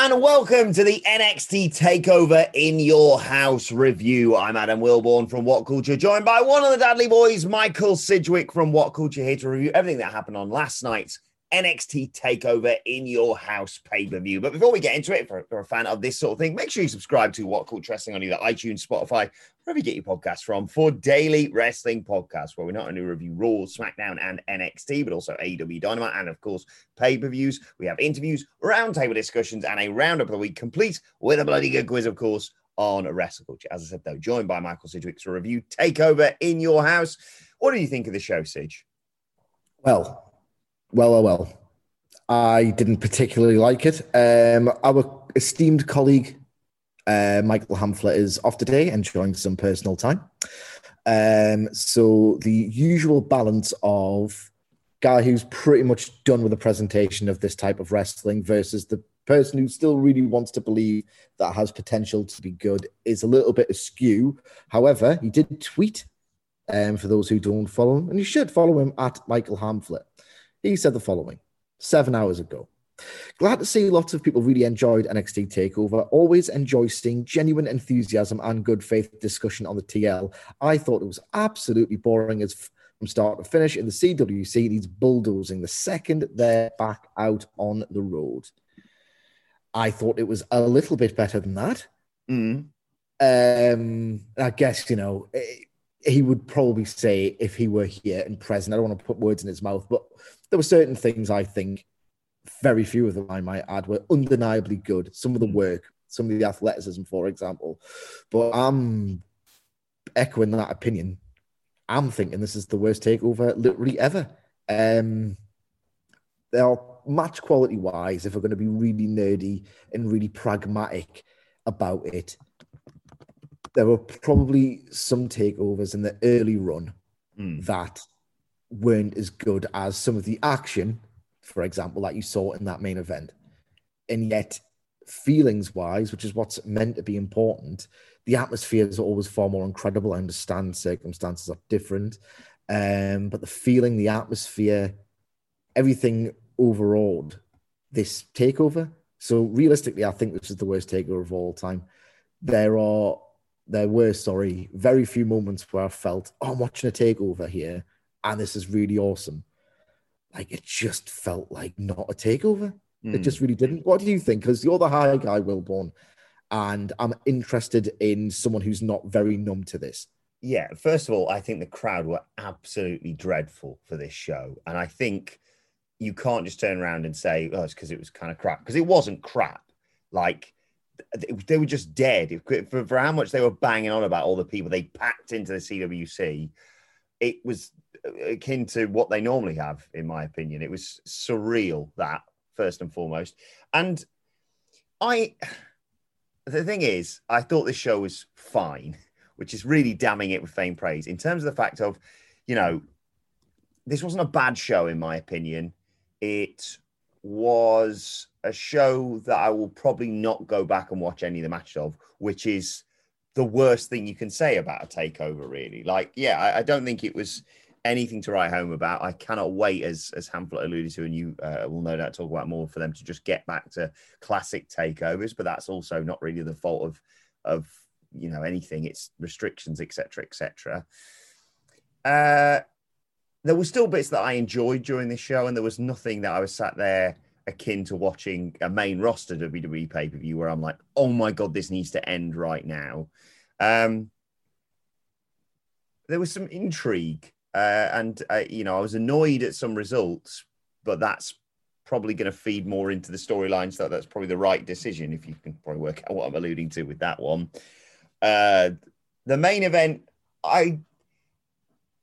And welcome to the NXT Takeover in Your House review. I'm Adam Wilbourn from What Culture, joined by one of the Dudley boys, Michael Sidgwick from What Culture, here to review everything that happened on last night's NXT Takeover in Your House pay per view. But before we get into it, you're a fan of this sort of thing, make sure you subscribe to What Culture Wrestling on either iTunes, Spotify, wherever you get your podcasts from, for daily wrestling podcasts where we not only review Raw, SmackDown, and NXT, but also AEW Dynamite and, of course, pay per views. We have interviews, roundtable discussions, and a roundup of the week, complete with a bloody good quiz, of course, on Wrestle Culture. As I said, though, joined by Michael Sidgwick to review Takeover in Your House. What do you think of the show, Sidge? Well, well, well, well. I didn't particularly like it. Um, our esteemed colleague, uh, Michael Hamflett, is off today, enjoying some personal time. Um, so the usual balance of guy who's pretty much done with the presentation of this type of wrestling versus the person who still really wants to believe that has potential to be good is a little bit askew. However, he did tweet um, for those who don't follow him, and you should follow him at Michael Hamflett. He said the following seven hours ago. Glad to see lots of people really enjoyed NXT TakeOver. Always enjoy seeing genuine enthusiasm and good faith discussion on the TL. I thought it was absolutely boring as f- from start to finish in the CWC needs bulldozing the second they're back out on the road. I thought it was a little bit better than that. Mm. Um, I guess, you know, eh, he would probably say if he were here and present, I don't want to put words in his mouth, but there were certain things I think, very few of them I might add, were undeniably good. Some of the work, some of the athleticism, for example. But I'm echoing that opinion. I'm thinking this is the worst takeover literally ever. Um, they are match quality wise, if we're going to be really nerdy and really pragmatic about it, there were probably some takeovers in the early run Mm. that weren't as good as some of the action, for example, that you saw in that main event. And yet, feelings wise, which is what's meant to be important, the atmosphere is always far more incredible. I understand circumstances are different, um, but the feeling, the atmosphere, everything overall, this takeover. So realistically, I think this is the worst takeover of all time. There are there were sorry very few moments where I felt oh, I'm watching a takeover here, and this is really awesome. Like it just felt like not a takeover. It Mm. just really didn't. What do you think? Because you're the high guy, Wilbourn, and I'm interested in someone who's not very numb to this. Yeah, first of all, I think the crowd were absolutely dreadful for this show. And I think you can't just turn around and say, oh, it's because it was kind of crap, because it wasn't crap. Like, they were just dead. For, for how much they were banging on about all the people they packed into the CWC, it was uh, akin to what they normally have, in my opinion. It was surreal, that, first and foremost. And I, the thing is, I thought this show was fine which is really damning it with faint praise in terms of the fact of, you know, this wasn't a bad show in my opinion. It was a show that I will probably not go back and watch any of the matches of, which is the worst thing you can say about a takeover, really. Like, yeah, I, I don't think it was anything to write home about. I cannot wait, as as Hamflett alluded to, and you uh, will no doubt talk about more for them to just get back to classic takeovers. But that's also not really the fault of of you know anything. It's restrictions, etc., etc. Uh, there were still bits that I enjoyed during this show, and there was nothing that I was sat there akin to watching a main roster WWE pay per view where I'm like, oh my god, this needs to end right now. Um, there was some intrigue, uh, and uh, you know, I was annoyed at some results, but that's probably going to feed more into the storyline. So that's probably the right decision. If you can probably work out what I'm alluding to with that one. Uh, the main event, I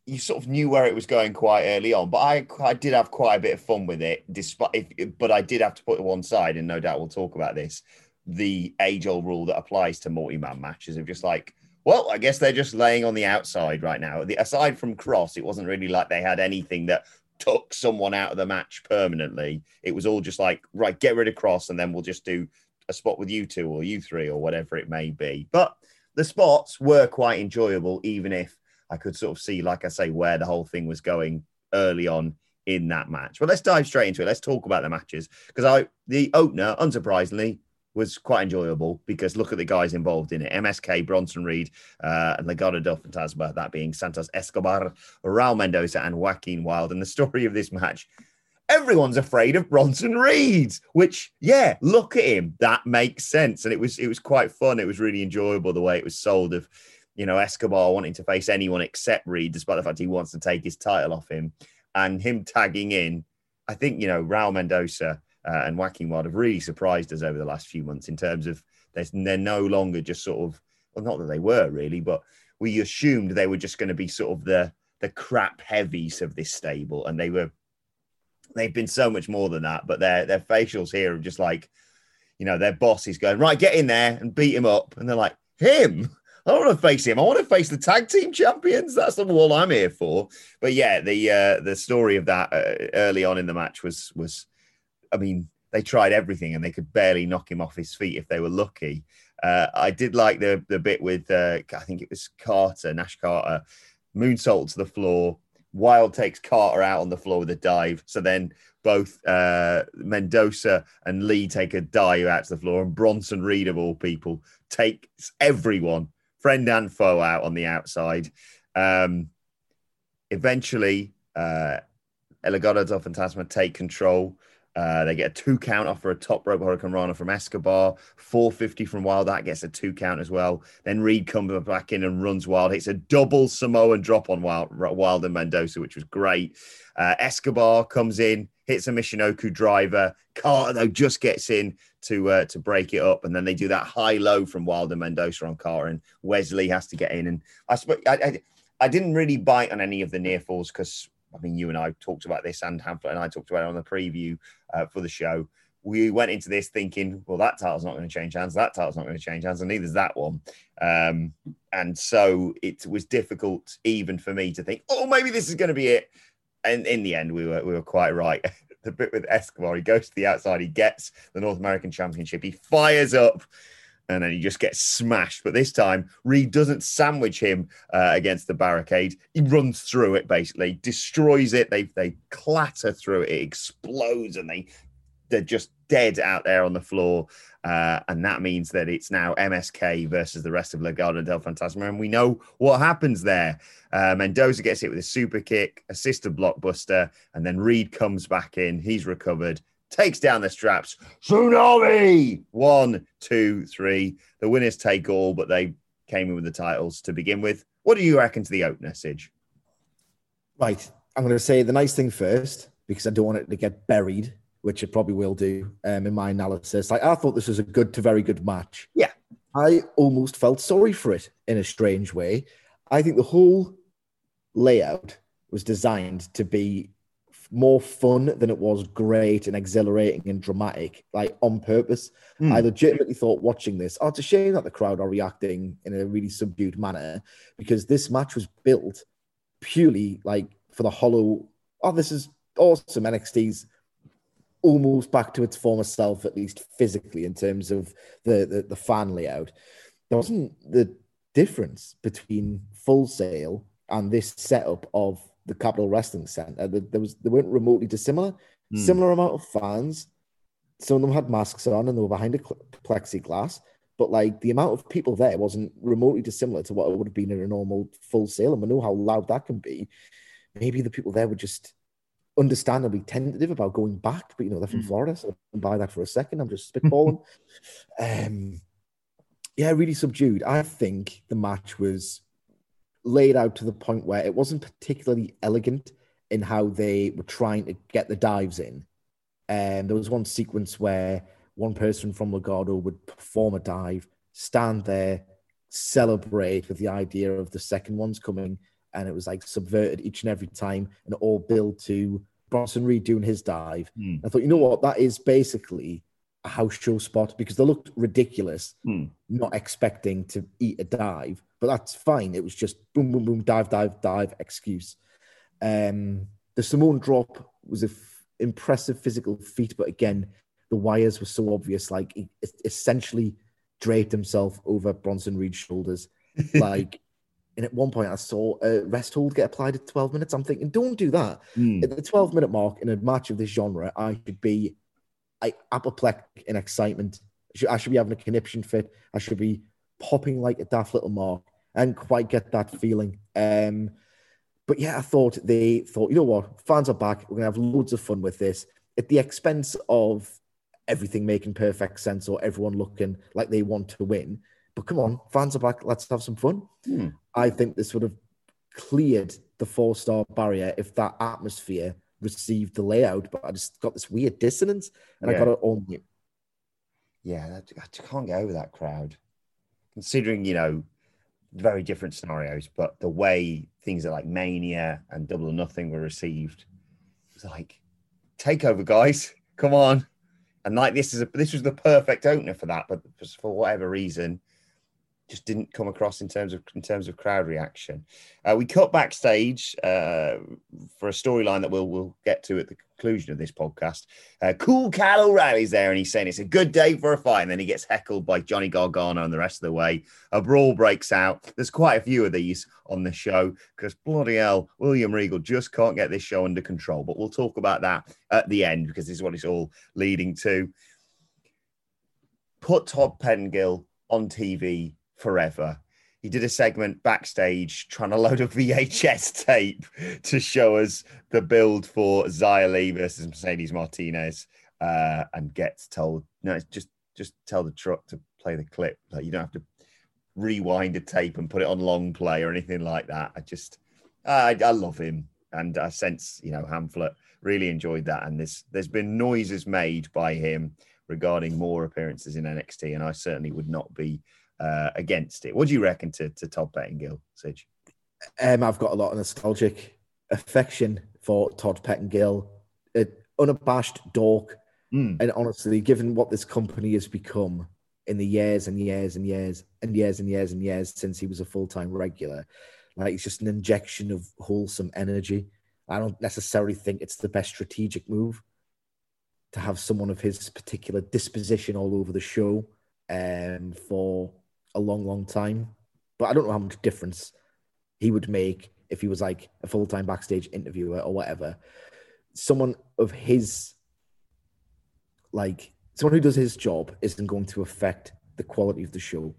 you sort of knew where it was going quite early on, but I I did have quite a bit of fun with it. Despite, if, but I did have to put it one side, and no doubt we'll talk about this. The age old rule that applies to multi man matches of just like, well, I guess they're just laying on the outside right now. The, aside from Cross, it wasn't really like they had anything that took someone out of the match permanently. It was all just like, right, get rid of Cross, and then we'll just do a spot with you two or you three or whatever it may be. But the spots were quite enjoyable, even if I could sort of see, like I say, where the whole thing was going early on in that match. But let's dive straight into it. Let's talk about the matches because I the opener, unsurprisingly, was quite enjoyable because look at the guys involved in it: MSK, Bronson Reed, uh, and Legado del Fantasma. That being Santos Escobar, Raul Mendoza, and Joaquin Wilde. And the story of this match. Everyone's afraid of Bronson Reed, which, yeah, look at him. That makes sense, and it was it was quite fun. It was really enjoyable the way it was sold. Of you know, Escobar wanting to face anyone except Reed, despite the fact he wants to take his title off him, and him tagging in. I think, you know, Raul Mendoza uh, and Joaquin Wilde have really surprised us over the last few months in terms of they're no longer just sort of, well, not that they were really, but we assumed they were just going to be sort of the the crap heavies of this stable, and they were they've been so much more than that. But their their facials here are just like, you know, their boss is going right, get in there and beat him up, and they're like, him. I don't want to face him. I want to face the tag team champions. That's the wall I'm here for. But yeah, the uh, the story of that uh, early on in the match was was, I mean, they tried everything and they could barely knock him off his feet if they were lucky. Uh, I did like the the bit with uh, I think it was Carter Nash Carter moonsault to the floor. Wilde takes Carter out on the floor with a dive. So then both uh, Mendoza and Lee take a dive out to the floor, and Bronson Reed of all people takes everyone friend and foe out on the outside. Um, eventually, uh, El Legado del Fantasma take control. Uh, they get a two count off for a top rope hurricanrana from Escobar, 450 from Wilde. That gets a two count as well. Then Reed comes back in and runs Wilde. Hits a double Samoan drop on Wild, Wilde and Mendoza, which was great. Uh, Escobar comes in, hits a Michinoku driver. Carter, though, just gets in to uh, to break it up, and then they do that high low from Wilder Mendoza on Carter, and Wesley has to get in. And I, I, I, I didn't really bite on any of the near falls because I mean, you and I talked about this, and Hamflett and I talked about it on the preview uh, for the show. We went into this thinking, well, that title's not going to change hands, that title's not going to change hands, and neither's that one. Um, and so it was difficult even for me to think, oh, maybe this is going to be it. And in the end, we were we were quite right. the bit with Escobar. He goes to the outside, he gets the North American Championship, he fires up, and then he just gets smashed. But this time, Reed doesn't sandwich him uh, against the barricade. He runs through it, basically, destroys it. They they clatter through it. It explodes, and they they're just dead out there on the floor. Uh, and that means that it's now MSK versus the rest of Legado del Fantasma. And we know what happens there. Uh, Mendoza gets hit with a super kick, assisted blockbuster, and then Reed comes back in. He's recovered, takes down the straps. Tsunami! One, two, three. The winners take all, but they came in with the titles to begin with. What do you reckon to the opener, Sidge? Right. I'm going to say the nice thing first because I don't want it to get buried which it probably will do um, in my analysis. Like I thought this was a good to very good match. Yeah. I almost felt sorry for it in a strange way. I think the whole layout was designed to be more fun than it was great and exhilarating and dramatic, like on purpose. Mm. I legitimately thought watching this, oh, it's a shame that the crowd are reacting in a really subdued manner because this match was built purely like for the hollow. Oh, this is awesome. NXT's almost back to its former self, at least physically, in terms of the, the, the fan layout. There wasn't the difference between Full Sail and this setup of the Capitol Wrestling Center. There was they weren't remotely dissimilar. Mm. Similar amount of fans. Some of them had masks on and they were behind a plexiglass. But like the amount of people there wasn't remotely dissimilar to what it would have been in a normal Full Sail. And we know how loud that can be. Maybe the people there were just understandably tentative about going back, but you know, they're from mm. Florida, so I buy that for a second. I'm just spitballing. um, yeah, really subdued. I think the match was laid out to the point where it wasn't particularly elegant in how they were trying to get the dives in. And um, there was one sequence where one person from Legado would perform a dive, stand there, celebrate with the idea of the second one's coming, and it was like subverted each and every time, and all built to Bronson Reed doing his dive. Mm. I thought, you know what, that is basically a house show spot because they looked ridiculous, mm. not expecting to eat a dive, but that's fine. It was just boom, boom, boom, dive, dive, dive excuse. Um, the Samoan drop was an f- impressive physical feat, but again, the wires were so obvious. Like he essentially draped himself over Bronson Reed's shoulders, like and at one point, I saw a rest hold get applied at 12 minutes. I'm thinking, don't do that. Mm. At the 12 minute mark in a match of this genre, I should be I, apoplectic in excitement. I should, I should be having a conniption fit. I should be popping like a daft little mark and quite get that feeling. Um, but yeah, I thought they thought, you know what, fans are back. We're gonna have loads of fun with this at the expense of everything making perfect sense or everyone looking like they want to win. But come on, fans are back. Let's have some fun. Hmm. I think this would have cleared the four star barrier if that atmosphere received the layout. But I just got this weird dissonance and yeah. I got it on you. Yeah, I can't get over that crowd. Considering, you know, very different scenarios, but the way things are like Mania and Double or Nothing were received, it's like, take over, guys. Come on. And like this is a this was the perfect opener for that, but for whatever reason, just didn't come across in terms of in terms of crowd reaction. Uh, we cut backstage uh, for a storyline that we'll we'll get to at the conclusion of this podcast. Uh, cool Kyle O'Reilly's there, and he's saying it's a good day for a fight, and then he gets heckled by Johnny Gargano and the rest of the way. A brawl breaks out. There's quite a few of these on the show because bloody hell, William Regal just can't get this show under control. But we'll talk about that at the end because this is what it's all leading to. Put Todd Pettengill on TV forever. He did a segment backstage trying to load a VHS tape to show us the build for Li versus Mercedes Martinez, uh, and gets told no, just just tell the truck to play the clip. Like you don't have to rewind a tape and put it on long play or anything like that. I just I, I love him, and I sense you know Hamflett really enjoyed that. And there's there's been noises made by him regarding more appearances in NXT, and I certainly would not be uh, against it. What do you reckon to, to Todd Pettengill, Sidge? Um, I've got a lot of nostalgic affection for Todd Pettengill, an unabashed dork. Mm. And honestly, given what this company has become in the years and years and years and years and years and years since he was a full time regular, like it's just an injection of wholesome energy. I don't necessarily think it's the best strategic move to have someone of his particular disposition all over the show um, for a long, long time. But I don't know how much difference he would make if he was like a full time backstage interviewer or whatever. Someone of his, like, someone who does his job isn't going to affect the quality of the show.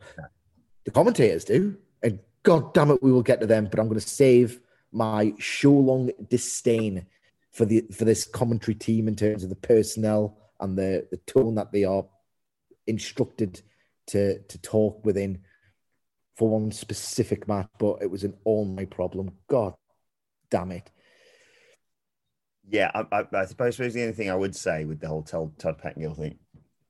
The commentators do. And God damn it, we will get to them, but I'm going to save my show long disdain for the for this commentary team in terms of the personnel and the, the tone that they are instructed to to talk within for one specific match, but it was an all my problem. God damn it. Yeah, I, I, I suppose the only thing I would say with the whole Todd Pettengill thing,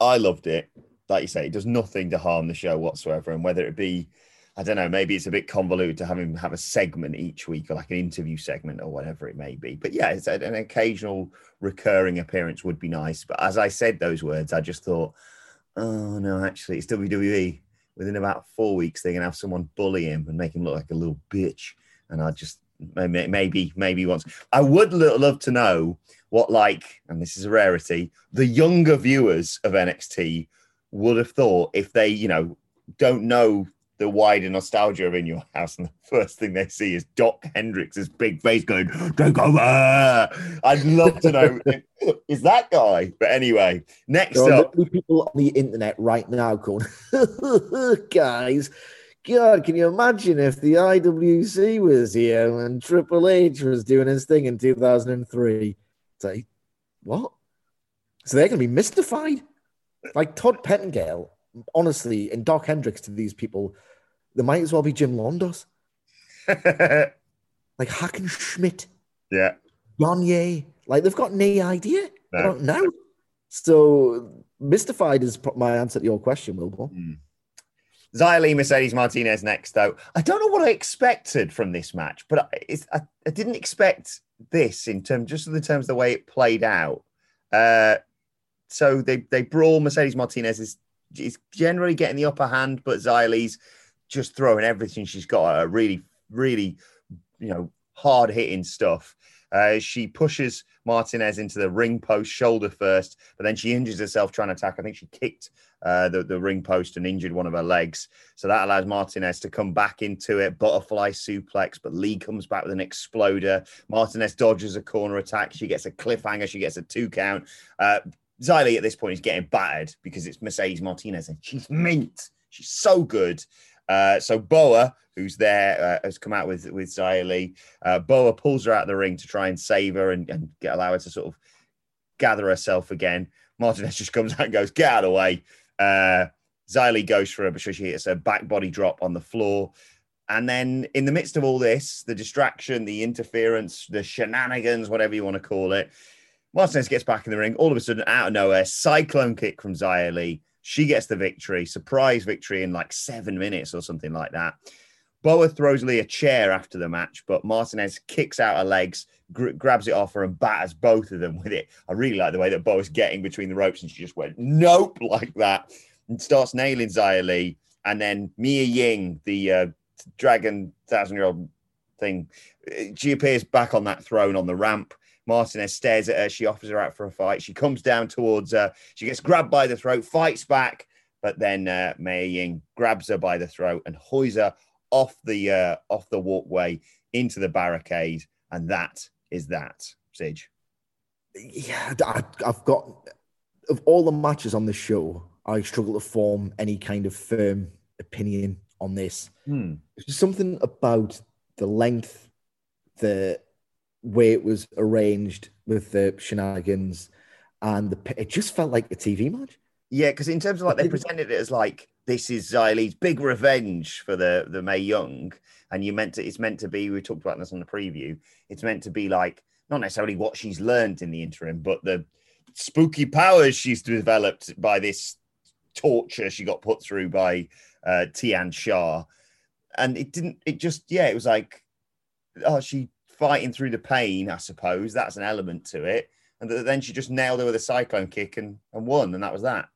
I loved it. Like you say, it does nothing to harm the show whatsoever. And whether it be, I don't know, maybe it's a bit convoluted to have him have a segment each week or like an interview segment or whatever it may be. But yeah, it's an occasional recurring appearance would be nice. But as I said those words, I just thought, oh no, actually, it's WWE. Within about four weeks, they're gonna have someone bully him and make him look like a little bitch. And I just maybe maybe once I would love to know what like, and this is a rarity, the younger viewers of NXT would have thought if they, you know, don't know the wider nostalgia of in your house, and the first thing they see is Doc Hendrix's big face going, "Take over!" I'd love to know is that guy. But anyway, next there up, people on the internet right now going, "Guys, God, can you imagine if the IWC was here and Triple H was doing his thing in 2003?" Say, what? So they're going to be mystified. Like Todd Pettengill honestly, in Doc Hendrix to these people, there might as well be Jim Londos. like Hackenschmidt. Yeah. Gagne. Like they've got no idea. No. I don't know. So mystified is my answer to your question, Wilbur. Mm. Xia Mercedes Martinez next, though. I don't know what I expected from this match, but I, I, I didn't expect this in terms just in the terms of the way it played out. Uh, so they they brawl. Mercedes Martinez is is generally getting the upper hand, but Xia Li's just throwing everything she's got at Really, really, you know, hard hitting stuff. Uh, she pushes Martinez into the ring post shoulder first, but then she injures herself trying to attack. I think she kicked uh, the, the ring post and injured one of her legs. So that allows Martinez to come back into it. Butterfly suplex, but Lee comes back with an exploder. Martinez dodges a corner attack. She gets a cliffhanger. She gets a two count. Uh, Xia Li at this point is getting battered because it's Mercedes Martinez and she's mint. She's so good. Uh, so Boa, who's there, uh, has come out with with Xia Li. Uh, Boa pulls her out of the ring to try and save her and, and get, allow her to sort of gather herself again. Martinez just comes out and goes, "Get out of the way." Uh, Xia Li goes for her, but she hits a back body drop on the floor. And then, in the midst of all this, the distraction, the interference, the shenanigans, whatever you want to call it, Martinez gets back in the ring. All of a sudden, out of nowhere, cyclone kick from Xia Li. She gets the victory, surprise victory in like seven minutes or something like that. Boa throws Lee a chair after the match, but Martinez kicks out her legs, gr- grabs it off her, and batters both of them with it. I really like the way that Boa's getting between the ropes, and she just went nope like that and starts nailing Xia Li. And then Mei Ying, the uh, dragon thousand year old thing, she appears back on that throne on the ramp. Martinez stares at her. She offers her out for a fight. She comes down towards her. She gets grabbed by the throat, fights back, but then uh, Mei Ying grabs her by the throat and hoys her off the uh, off the walkway into the barricade, and that is that. Sidge. Yeah, I, I've got of all the matches on the show, I struggle to form any kind of firm opinion on this. Hmm. There's something about the length, the way it was arranged with the shenanigans, and the it just felt like a TV match. Yeah, because in terms of like they presented it as like this is Xia Li's big revenge for the the Mae Young, and you meant to it's meant to be. We talked about this on the preview. It's meant to be like not necessarily what she's learned in the interim, but the spooky powers she's developed by this torture she got put through by uh, Tian Sha. And it didn't. It just yeah. It was like oh she fighting through the pain, I suppose. That's an element to it. And then she just nailed her with a cyclone kick and, and won, and that was that.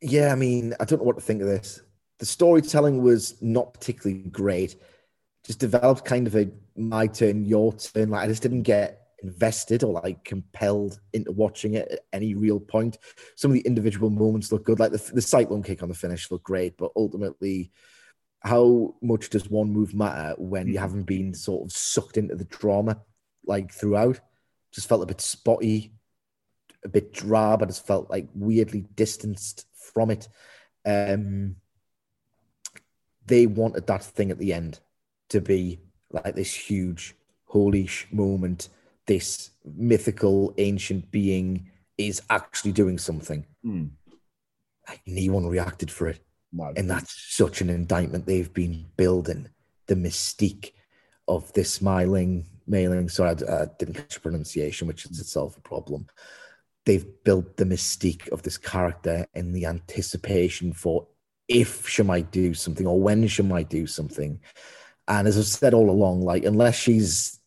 Yeah, I mean, I don't know what to think of this. The storytelling was not particularly great. Just developed kind of a my turn, your turn. Like I just didn't get invested or like compelled into watching it at any real point. Some of the individual moments look good, like the, the cyclone kick on the finish looked great, but ultimately how much does one move matter when you mm. haven't been sort of sucked into the drama like throughout? Just felt a bit spotty, a bit drab. I just felt like weirdly distanced from it. Um, they wanted that thing at the end to be like this huge, holy moment. This mythical ancient being is actually doing something. Mm. Like, no one reacted for it. No. And that's such an indictment. They've been building the mystique of this smiling mailing. Sorry, I, I didn't catch pronunciation, which is itself a problem. They've built the mystique of this character and the anticipation for if she might do something or when she might do something. And as I've said all along, like unless she's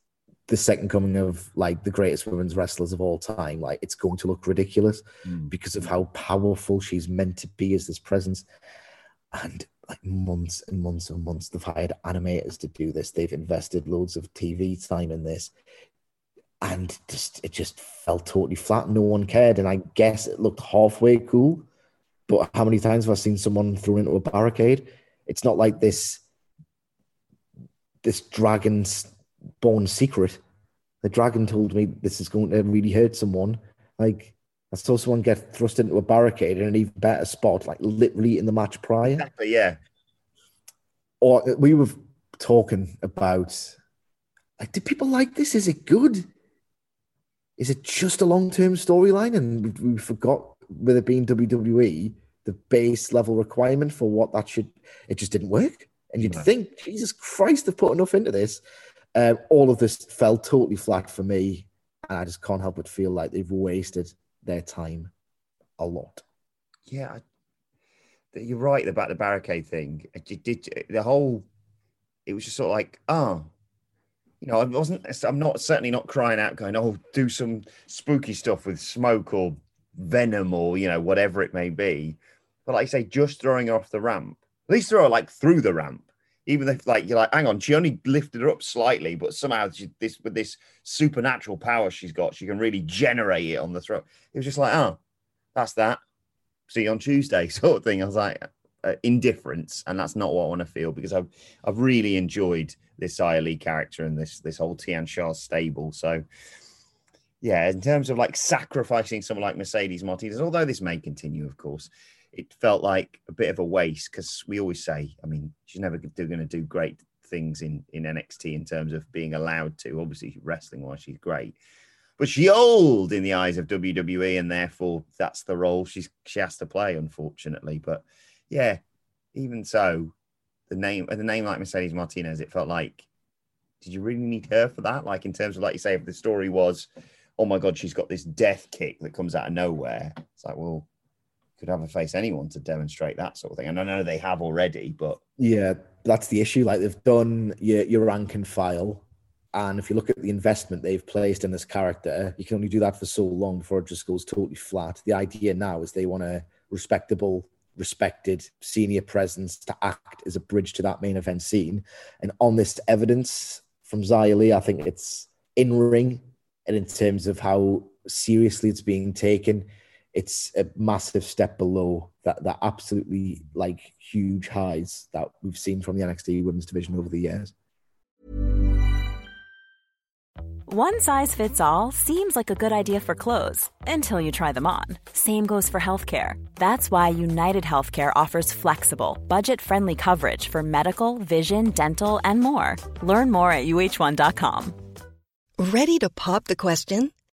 the second coming of like the greatest women's wrestlers of all time, like it's going to look ridiculous mm. because of how powerful she's meant to be as this presence and like months and months and months they've hired animators to do this. They've invested loads of tv time in this. And just it just fell totally flat. No one cared. And i guess it looked halfway cool. But how many times have i seen someone thrown into a barricade? It's not like this this dragon's born secret. The dragon told me this is going to really hurt someone. Like I saw someone get thrust into a barricade in an even better spot, like literally in the match prior. Exactly, yeah. Or we were talking about like, do people like this? Is it good? Is it just a long term storyline? And we, we forgot with it being WWE, the base level requirement for what that should, it just didn't work. And you'd think, Jesus Christ, they've put enough into this. Um, all of this fell totally flat for me. And I just can't help but feel like they've wasted their time a lot. Yeah, you're right about the barricade thing. Did the whole. It was just sort of like, oh, you know, I wasn't. I'm not certainly not crying out, going, "Oh, do some spooky stuff with smoke or venom or you know whatever it may be." But like I say, just throwing off the ramp. At least throw her like through the ramp. Even if like you're like, hang on, she only lifted her up slightly, but somehow she, this with this supernatural power she's got, she can really generate it on the throat. It was just like, oh, that's that. See you on Tuesday, sort of thing. I was like, uh, indifference, and that's not what I want to feel because I've I've really enjoyed this Li character and this this whole Tian Sha stable. So yeah, in terms of like sacrificing someone like Mercedes Martinez, although this may continue, of course, it felt like a bit of a waste because we always say, I mean, she's never going to do great things in in NXT in terms of being allowed to. Obviously, wrestling wise, she's great, but she's old in the eyes of WWE, and therefore that's the role she's she has to play, unfortunately. But yeah, even so, the name the name like Mercedes Martinez, it felt like, did you really need her for that? Like in terms of like you say, if the story was, oh my god, she's got this death kick that comes out of nowhere, it's like, well, could have a face anyone to demonstrate that sort of thing. And I know they have already, but yeah, that's the issue. Like they've done your your rank and file. And if you look at the investment they've placed in this character, you can only do that for so long before it just goes totally flat. The idea now is they want a respectable respected senior presence to act as a bridge to that main event scene. And on this evidence from Xia Li, I think it's in ring and in terms of how seriously it's being taken, it's a massive step below that that absolutely like huge highs that we've seen from the NXT women's division over the years. One size fits all seems like a good idea for clothes until you try them on. Same goes for healthcare. That's why United Healthcare offers flexible, budget friendly coverage for medical, vision, dental, and more. Learn more at uh1.com. Ready to pop the question?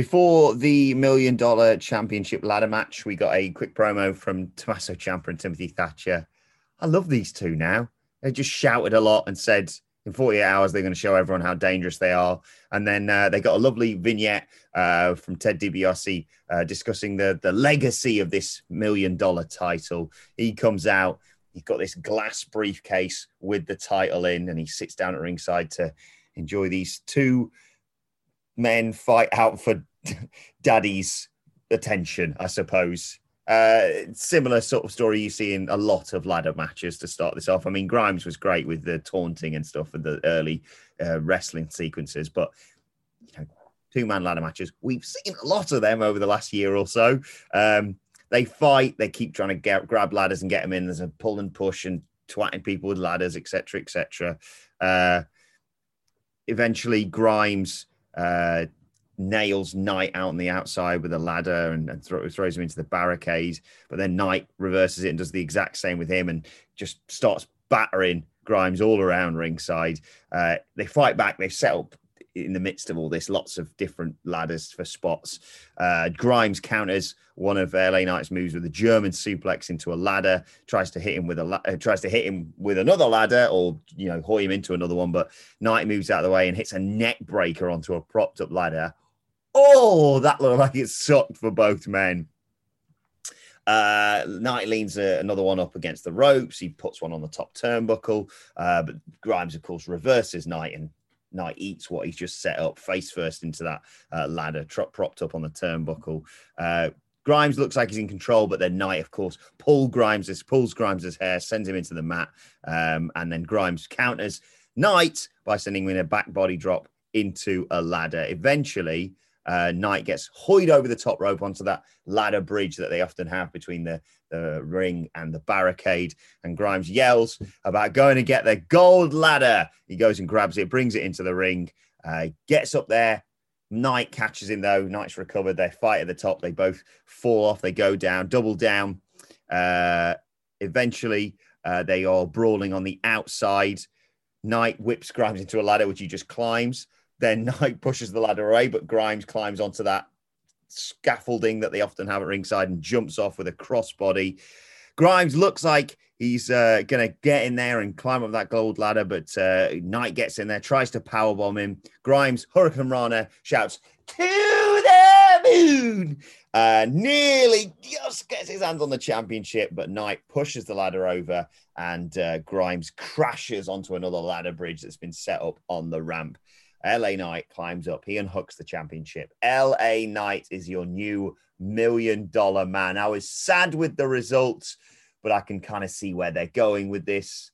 Before the million dollar championship ladder match, we got a quick promo from Tommaso Ciampa and Timothy Thatcher. I love these two now. They just shouted a lot and said in 48 hours they're going to show everyone how dangerous they are. And then uh, they got a lovely vignette uh, from Ted DiBiase uh, discussing the the legacy of this million dollar title. He comes out. He's got this glass briefcase with the title in, and he sits down at ringside to enjoy these two men fight out for daddy's attention, I suppose. Uh, similar sort of story you see in a lot of ladder matches to start this off. I mean, Grimes was great with the taunting and stuff and the early uh, wrestling sequences, but you know, two man ladder matches, we've seen a lot of them over the last year or so. Um, they fight, they keep trying to get, grab ladders and get them in. There's a pull and push and twatting people with ladders, etc., etc. Uh, eventually, Grimes uh, nails Knight out on the outside with a ladder and, and throw, throws him into the barricade. But then Knight reverses it and does the exact same with him and just starts battering Grimes all around ringside. Uh, they fight back. They set up in the midst of all this, lots of different ladders for spots. Uh, Grimes counters one of LA Knight's moves with a German suplex into a ladder, tries to hit him with a uh, tries to hit him with another ladder, or you know, hoy him into another one. But Knight moves out of the way and hits a neck breaker onto a propped up ladder. Oh, that looked like it sucked for both men. Uh, Knight leans uh, another one up against the ropes. He puts one on the top turnbuckle, uh, but Grimes, of course, reverses Knight and Knight eats what he's just set up face first into that uh, ladder, tro- propped up on the turnbuckle. Uh, Grimes looks like he's in control, but then Knight, of course, pull Grimes, pulls Grimes's hair, sends him into the mat, um, and then Grimes counters Knight by sending him in a back body drop into a ladder. Eventually, uh, Knight gets hoyed over the top rope onto that ladder bridge that they often have between the, the ring and the barricade. And Grimes yells about going to get the gold ladder. He goes and grabs it, brings it into the ring, uh, gets up there. Knight catches him though. Knight's recovered. They fight at the top. They both fall off. They go down, double down. Uh, eventually, uh, they are brawling on the outside. Knight whips Grimes into a ladder, which he just climbs. Then Knight pushes the ladder away, but Grimes climbs onto that scaffolding that they often have at ringside and jumps off with a crossbody. Grimes looks like he's uh, going to get in there and climb up that gold ladder, but uh, Knight gets in there, tries to powerbomb him. Grimes, Hurricane Rana, shouts, To the moon! Uh, nearly just gets his hands on the championship, but Knight pushes the ladder over and uh, Grimes crashes onto another ladder bridge that's been set up on the ramp. LA Knight climbs up. He unhooks the championship. LA Knight is your new million dollar man. I was sad with the results, but I can kind of see where they're going with this.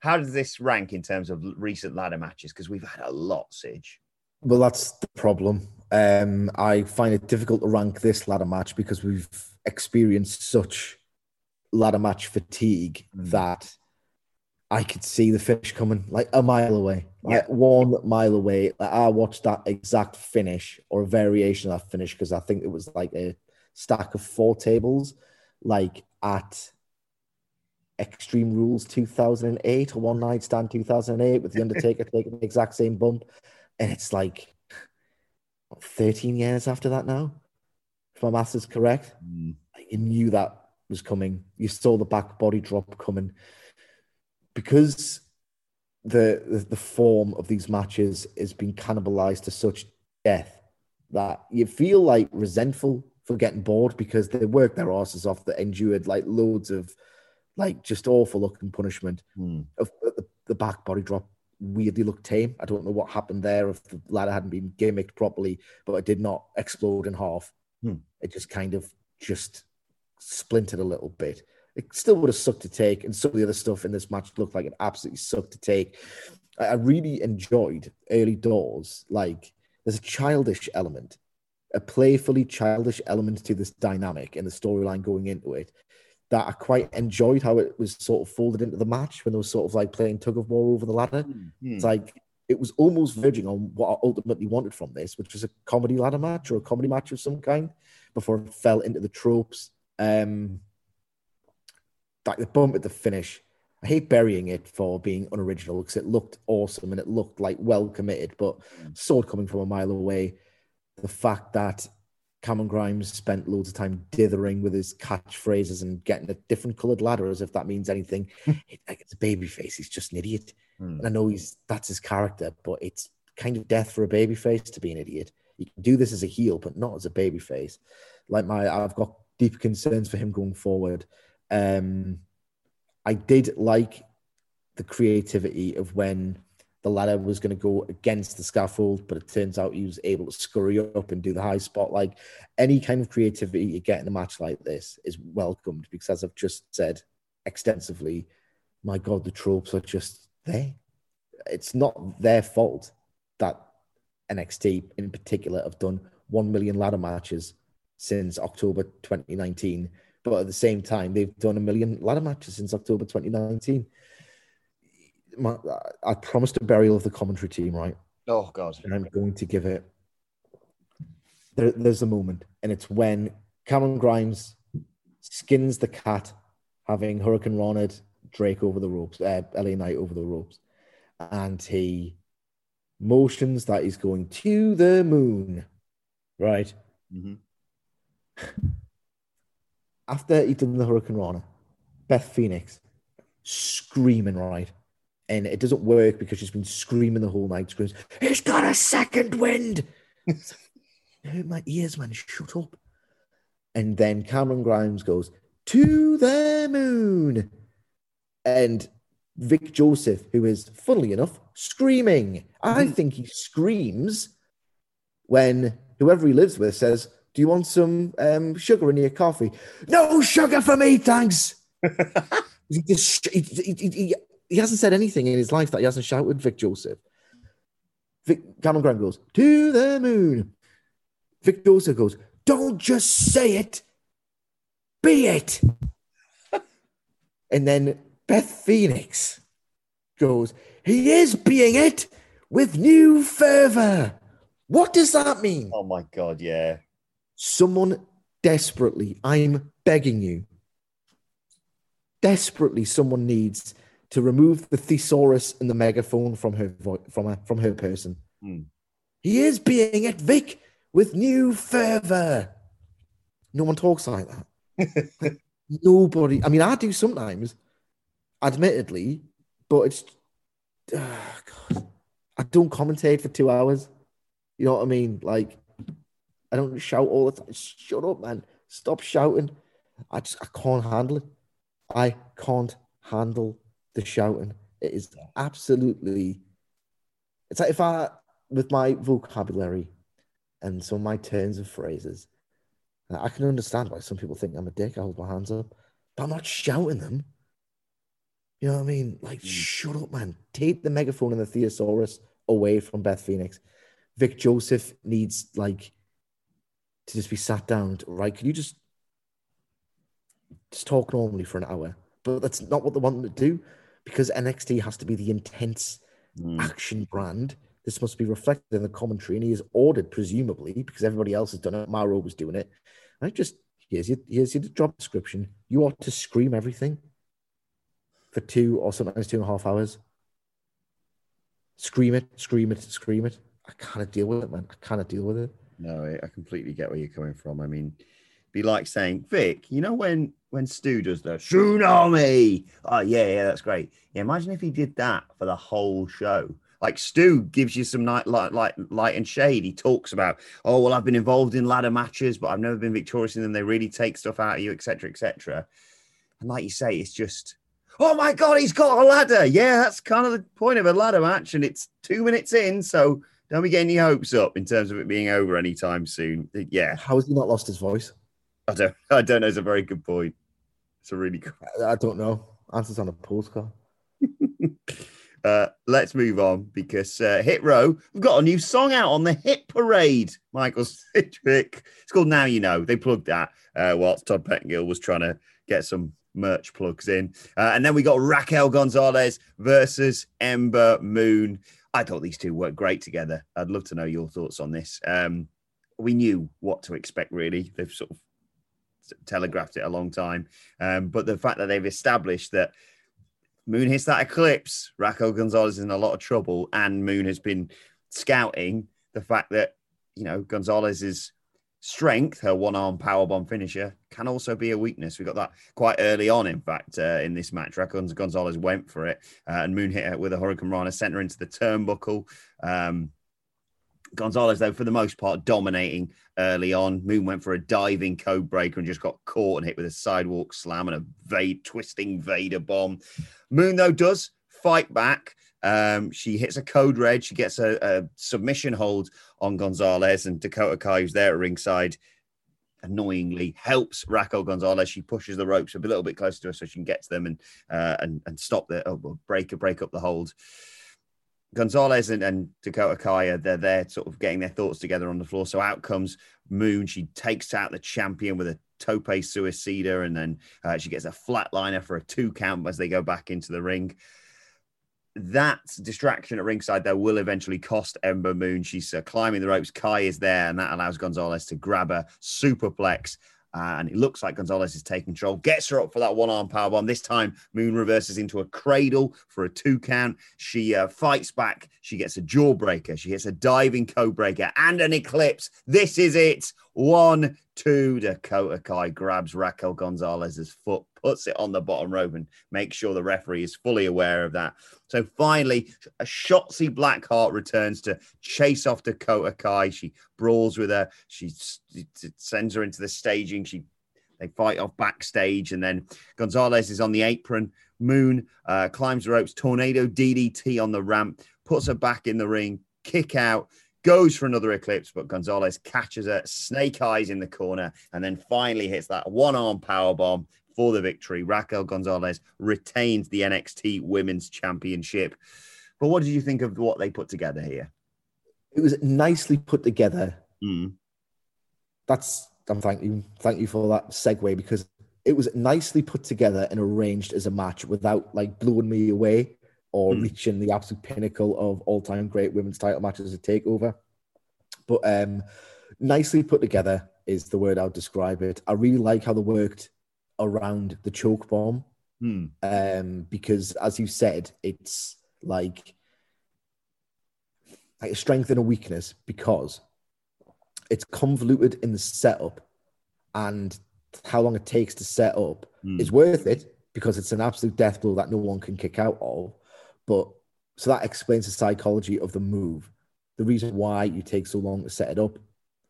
How does this rank in terms of recent ladder matches? Because we've had a lot, Sidge. Well, that's the problem. Um, I find it difficult to rank this ladder match because we've experienced such ladder match fatigue that I could see the finish coming like a mile away, like yeah. one mile away. Like I watched that exact finish or a variation of that finish because I think it was like a stack of four tables, like at Extreme Rules 2008 or One Night Stand 2008 with The Undertaker taking the exact same bump. And it's like 13 years after that now, if my math is correct. Mm. You knew that was coming. You saw the back body drop coming because the, the, the form of these matches is being cannibalized to such death that you feel like resentful for getting bored because they worked their asses off that endured like loads of like just awful looking punishment mm. of the, the back body drop weirdly looked tame. I don't know what happened there if the ladder hadn't been gimmicked properly, but it did not explode in half. Hmm. It just kind of just splintered a little bit. It still would have sucked to take, and some of the other stuff in this match looked like it absolutely sucked to take. I really enjoyed early doors. Like there's a childish element, a playfully childish element to this dynamic and the storyline going into it that I quite enjoyed how it was sort of folded into the match when it was sort of like playing tug of war over the ladder. Mm-hmm. It's like it was almost verging on what I ultimately wanted from this, which was a comedy ladder match or a comedy match of some kind before it fell into the tropes. Um, like the bump at the finish. I hate burying it for being unoriginal because it looked awesome and it looked like well committed, but sword coming from a mile away. The fact that Cameron Grimes spent loads of time dithering with his catchphrases and getting a different coloured ladder as if that means anything. it, like it's a baby face. He's just an idiot. Mm. And I know he's that's his character, but it's kind of death for a baby face to be an idiot. You can do this as a heel, but not as a baby face. Like my I've got deep concerns for him going forward. Um, I did like the creativity of when the ladder was going to go against the scaffold, but it turns out he was able to scurry up and do the high spot. Like any kind of creativity you get in a match like this is welcomed because, as I've just said extensively, my God, the tropes are just there. It's not their fault that NXT in particular have done 1 million ladder matches since October 2019. But at the same time, they've done a million ladder matches since October 2019. My, I promised a burial of the commentary team, right? Oh God! And I'm going to give it there, there's a moment, and it's when Cameron Grimes skins the cat, having Hurricane Ronald Drake over the ropes, uh, LA Knight over the ropes, and he motions that he's going to the moon, right? Mhm. After he'd done the hurricanrana, Beth Phoenix screaming, right? And it doesn't work because she's been screaming the whole night. Screams, "He's got a second wind!" "It hurt my ears, man. Shut up. And then Cameron Grimes goes to the moon, and Vic Joseph, who is funnily enough screaming. I mm-hmm. think he screams when whoever he lives with says, "Do you want some um, sugar in your coffee?" No sugar for me, thanks. he, just, he, he, he, hasn't said anything in his life that he hasn't shouted Vic Joseph. Vic Cameron Grimes goes to the moon. Vic Joseph goes, "Don't just say it, be it." and then Beth Phoenix goes, "He is being it with new fervor." What does that mean? Oh my god, yeah. Someone desperately, I'm begging you, desperately, someone needs to remove the thesaurus and the megaphone from her from her from her person. Hmm. He is being at Vic, with new fervor. No one talks like that. Nobody. I mean, I do sometimes, admittedly, but it's. ah, God. I don't commentate for two hours. You know what I mean? Like, I don't shout all the time. Shut up, man. Stop shouting. I just I can't handle it. I can't handle the shouting. It is absolutely. It's like if I, with my vocabulary, and some of my turns of phrases, I can understand why some people think I'm a dick. I hold my hands up, but I'm not shouting them. You know what I mean? Like, mm. shut up, man. Take the megaphone and the thesaurus away from Beth Phoenix. Vic Joseph needs like to just be sat down. Right? Can you just just talk normally for an hour? But that's not what they want them to do because NXT has to be the intense mm. action brand. This must be reflected in the commentary, and he is ordered presumably because everybody else has done it. Mauro was doing it. I just here's your here's your job description. You ought to scream everything for two or sometimes two and a half hours. Scream it, scream it, scream it. I can't deal with it, man. I can't deal with it. No, I- completely get where you're coming from. I mean, be like saying, Vic, you know when when Stu does the tsunami? Oh yeah, yeah, that's great. Yeah, imagine if he did that for the whole show. Like Stu gives you some night light, light, light and shade. He talks about, oh well, I've been involved in ladder matches, but I've never been victorious in them. They really take stuff out of you, etc., etc. And like you say, it's just, oh my god, he's got a ladder. Yeah, that's kind of the point of a ladder match, and it's two minutes in, so don't we get any hopes up in terms of it being over anytime soon. Yeah, How has he not lost his voice? I don't, I don't know. It's a very good point. It's a really good. I, I don't know. Answers on a postcard. Uh, let's move on because uh, Hit Row, we've got a new song out on the Hit Parade. Michael Sidgwick. It's called Now You Know. They plugged that uh, whilst Todd Pettengill was trying to get some merch plugs in. Uh, and then we got Raquel Gonzalez versus Ember Moon. I thought these two worked great together. I'd love to know your thoughts on this. Um, we knew what to expect, really. They've sort of telegraphed it a long time. Um, but the fact that they've established that Moon hits that eclipse, Raquel Gonzalez is in a lot of trouble, and Moon has been scouting the fact that you know Gonzalez's strength, her one-arm powerbomb finisher, can also be a weakness. We got that quite early on, in fact, uh, in this match. Raquel Gonzalez went for it, uh, and Moon hit her with a hurricanrana, sent her into the turnbuckle. Um, Gonzalez, though, for the most part, dominating early on. Moon went for a diving code breaker and just got caught and hit with a sidewalk slam and a Vade, twisting Vader bomb. Moon, though, does fight back. Um, she hits a code red. She gets a, a submission hold on Gonzalez, and Dakota Kai, who's there at ringside, annoyingly helps Raquel Gonzalez. She pushes the ropes a little bit closer to her so she can get to them and uh, and and stop the oh, break break up the hold. Gonzalez and, and Dakota Kaya, they're there sort of getting their thoughts together on the floor. So out comes Moon. She takes out the champion with a tope suicida, and then uh, she gets a flatliner for a two count as they go back into the ring. That distraction at ringside, there will eventually cost Ember Moon. She's uh, climbing the ropes. Kai is there, and that allows Gonzalez to grab a superplex. Uh, and it looks like Gonzalez is taking control, gets her up for that one arm power bomb. This time, Moon reverses into a cradle for a two count. She uh, fights back. She gets a jawbreaker. She hits a diving code breaker and an eclipse. This is it. One, two. Dakota Kai grabs Raquel Gonzalez's foot, puts it on the bottom rope, and makes sure the referee is fully aware of that. So finally, a Shotzi Blackheart returns to chase off Dakota Kai. She brawls with her. She sends her into the staging. She they fight off backstage, and then Gonzalez is on the apron. Moon uh, climbs the ropes, tornado DDT on the ramp, puts her back in the ring, kick out, goes for another eclipse, but Gonzalez catches her, snake eyes in the corner, and then finally hits that one arm power bomb for the victory. Raquel Gonzalez retains the NXT Women's Championship. But what did you think of what they put together here? It was nicely put together. Mm. That's I'm thank you, thank you for that segue because it was nicely put together and arranged as a match without like blowing me away or mm. reaching the absolute pinnacle of all-time great women's title matches a takeover. But um, nicely put together is the word I would describe it. I really like how they worked around the choke bomb. Hmm. Um, because as you said, it's like like a strength and a weakness because it's convoluted in the setup and how long it takes to set up Hmm. is worth it because it's an absolute death blow that no one can kick out of. But so that explains the psychology of the move. The reason why you take so long to set it up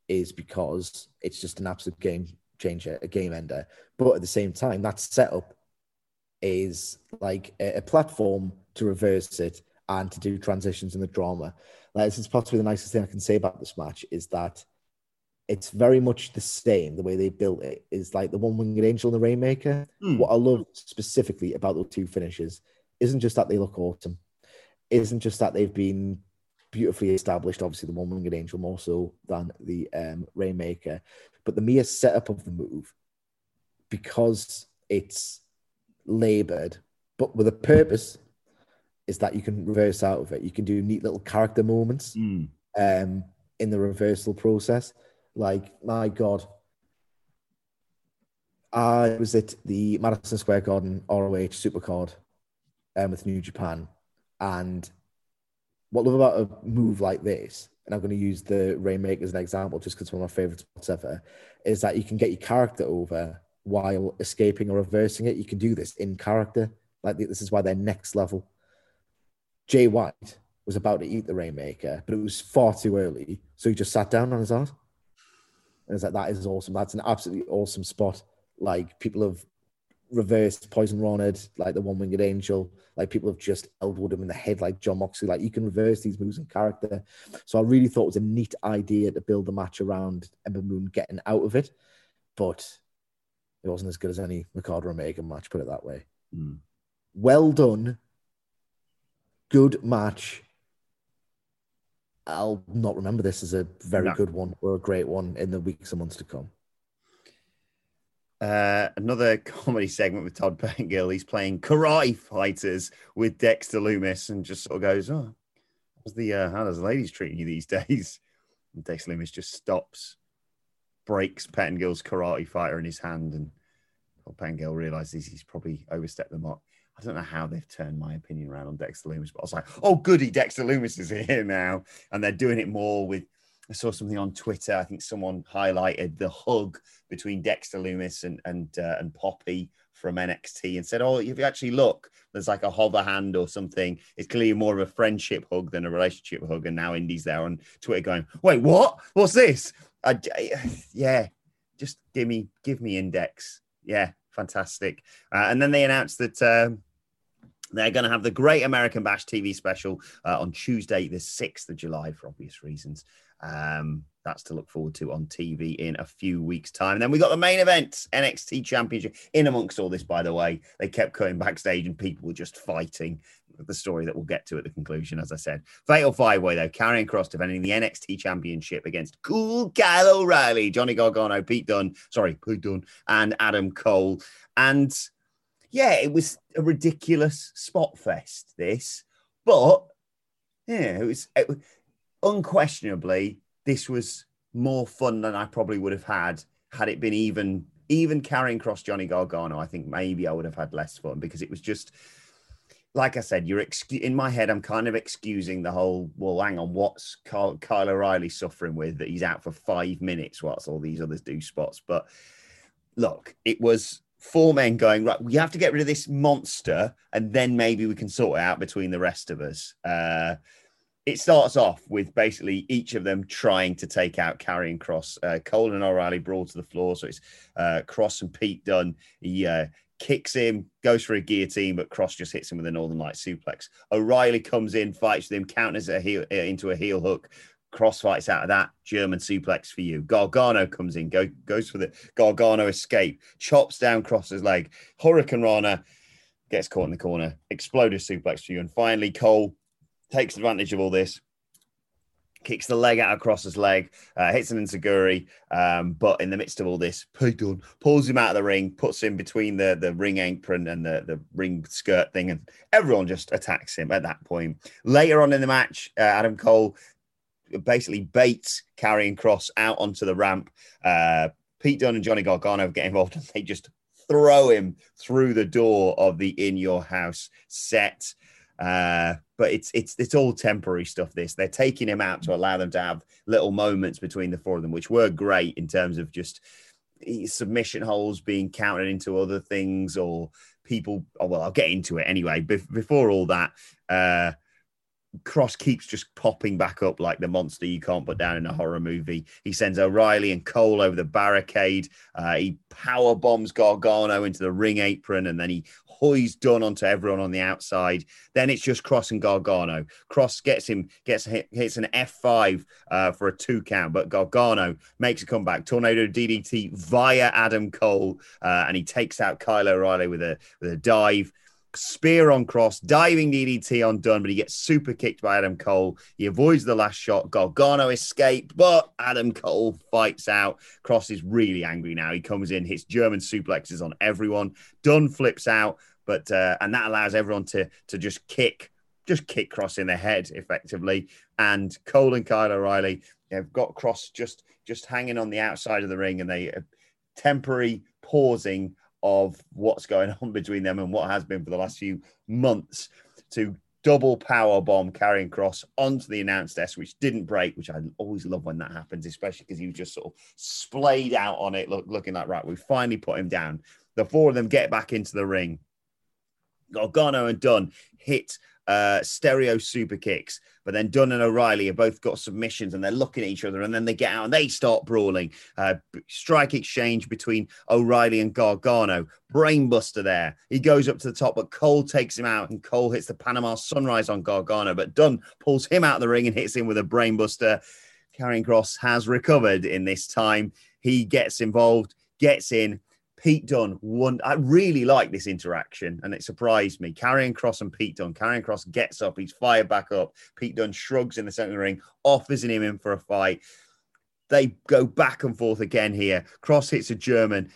is because it's just an absolute game changer, a game ender. But at the same time, that setup is like a, a platform to reverse it and to do transitions in the drama. Like, this is possibly the nicest thing I can say about this match is that it's very much the same. The way they built it is like the one winged angel and the Rainmaker. Hmm. What I love specifically about those two finishes isn't just that they look awesome, isn't just that they've been beautifully established. Obviously, the one winged angel more so than the um, Rainmaker, but the mere setup of the move because it's labored, but with a purpose, is that you can reverse out of it. You can do neat little character moments Hmm. um, in the reversal process. Like, my God, I was at the Madison Square Garden ROH Supercard um, with New Japan. And what I love about a move like this, and I'm going to use the Rainmaker as an example just because it's one of my favorite spots ever, is that you can get your character over while escaping or reversing it. You can do this in character. Like, this is why they're next level. Jay White was about to eat the Rainmaker, but it was far too early. So he just sat down on his ass. And it's like, that is awesome. That's an absolutely awesome spot. Like, people have reversed Poison Ronald, like the one winged angel. Like, people have just elbowed him in the head, like Jon Moxley. Like, you can reverse these moves in character. So I really thought it was a neat idea to build the match around Ember Moon getting out of it. But it wasn't as good as any Ricardo Omega match, put it that way. Hmm. Well done. Good match. I'll not remember this as a very No. good one or a great one in the weeks and months to come. Uh, another comedy segment with Todd Pettengill. He's playing karate fighters with Dexter Lumis and just sort of goes, Oh, how's the, uh, how does the ladies treating you these days? And Dexter Lumis just stops, breaks Pettengill's karate fighter in his hand. And Todd Pettengill realizes he's probably overstepped the mark. I don't know how they've turned my opinion around on Dexter Lumis, but I was like, oh, goody, Dexter Lumis is here now. And they're doing it more with, I saw something on Twitter. I think someone highlighted the hug between Dexter Lumis and and uh, and Poppy from NXT and said, "Oh, if you actually look, there's like a hover hand or something. It's clearly more of a friendship hug than a relationship hug." And now Indi's there on Twitter going, "Wait, what? What's this?" I, yeah, just give me give me Index. Yeah, fantastic. Uh, and then they announced that. Um, they're going to have the Great American Bash TV special uh, on Tuesday, the 6th of July, for obvious reasons. Um, that's to look forward to on TV in a few weeks' time. And then we got the main event, NXT Championship. In amongst all this, by the way, they kept cutting backstage and people were just fighting. The story that we'll get to at the conclusion, as I said. Fatal five way, though, Karrion Kross defending the NXT Championship against Cool Kyle O'Reilly, Johnny Gargano, Pete Dunne, sorry, Pete Dunne, and Adam Cole. And yeah, it was a ridiculous spot fest, this. But yeah, it was, it, unquestionably this was more fun than I probably would have had had it been even even Karrion Kross Johnny Gargano. I think maybe I would have had less fun because it was just like I said, you're ex- in my head. I'm kind of excusing the whole. Well, hang on, what's Kyle O'Reilly suffering with that he's out for five minutes whilst all these others do spots? But look, it was four men going right. We have to get rid of this monster, and then maybe we can sort it out between the rest of us. Uh, it starts off with basically each of them trying to take out Karrion Kross. Uh, Cole and O'Reilly brawl to the floor. So it's uh, Kross and Pete Dunne. He uh, kicks him, goes for a guillotine, but Kross just hits him with a Northern Light suplex. O'Reilly comes in, fights with him, counters a heel, uh, into a heel hook. Kross fights out of that German suplex for you. Gargano comes in, go, goes for the Gargano escape, chops down Kross's leg. hurricanrana gets caught in the corner, exploded suplex for you. And finally, Cole takes advantage of all this, kicks the leg out across his leg, uh, hits an enzuigiri. Um, but in the midst of all this, Dunne pulls him out of the ring, puts him between the, the ring apron and the, the ring skirt thing, and everyone just attacks him at that point. Later on in the match, uh, Adam Cole basically baits Karrion Kross out onto the ramp. Uh, Pete Dunne and Johnny Gargano get involved and they just throw him through the door of the in your house set. Uh, but it's it's it's all temporary stuff. This they're taking him out to allow them to have little moments between the four of them, which were great in terms of just submission holes being counted into other things or people. Oh well, I'll get into it anyway. Be- before all that, uh, Kross keeps just popping back up like the monster you can't put down in a horror movie. He sends O'Reilly and Cole over the barricade. Uh, he power bombs Gargano into the ring apron, and then he hoys Dunne onto everyone on the outside. Then it's just Kross and Gargano. Kross gets him, gets hit, hits an F5 uh, for a two count, but Gargano makes a comeback. Tornado DDT via Adam Cole, uh, and he takes out Kyle O'Reilly with a with a dive spear on Kross, diving DDT on Dunne, but he gets super kicked by Adam Cole. He avoids the last shot. Gargano escaped, but Adam Cole fights out. Kross is really angry now. He comes in, hits German suplexes on everyone. Dunne flips out, but uh, and that allows everyone to to just kick, just kick Kross in the head effectively. And Cole and Kyle O'Reilly have got Kross just just hanging on the outside of the ring, and they temporary pausing of what's going on between them and what has been for the last few months to double power bomb Karrion Kross onto the announce desk, which didn't break, which I always love when that happens, especially because he was just sort of splayed out on it, look, looking like, right, we finally put him down. The four of them get back into the ring. Gargano and Dunne hit uh, stereo super kicks. But then Dunne and O'Reilly have both got submissions and they're looking at each other and then they get out and they start brawling. Uh, strike exchange between O'Reilly and Gargano. Brainbuster there. He goes up to the top, but Cole takes him out and Cole hits the Panama Sunrise on Gargano. But Dunne pulls him out of the ring and hits him with a Brainbuster. Karrion Kross has recovered in this time. He gets involved, gets in, Pete Dunne one. I really like this interaction, and it surprised me. Karrion Kross and Pete Dunne. Karrion Kross gets up, he's fired back up. Pete Dunne shrugs in the center of the ring, offers him in for a fight. They go back and forth again here. Cross hits a German.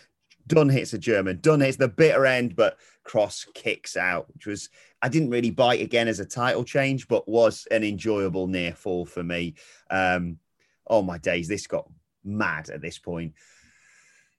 Dunne hits a German. Dunne hits the bitter end, but Cross kicks out, which was I didn't really bite again as a title change, but was an enjoyable near fall for me. Um, oh my days, this got mad at this point.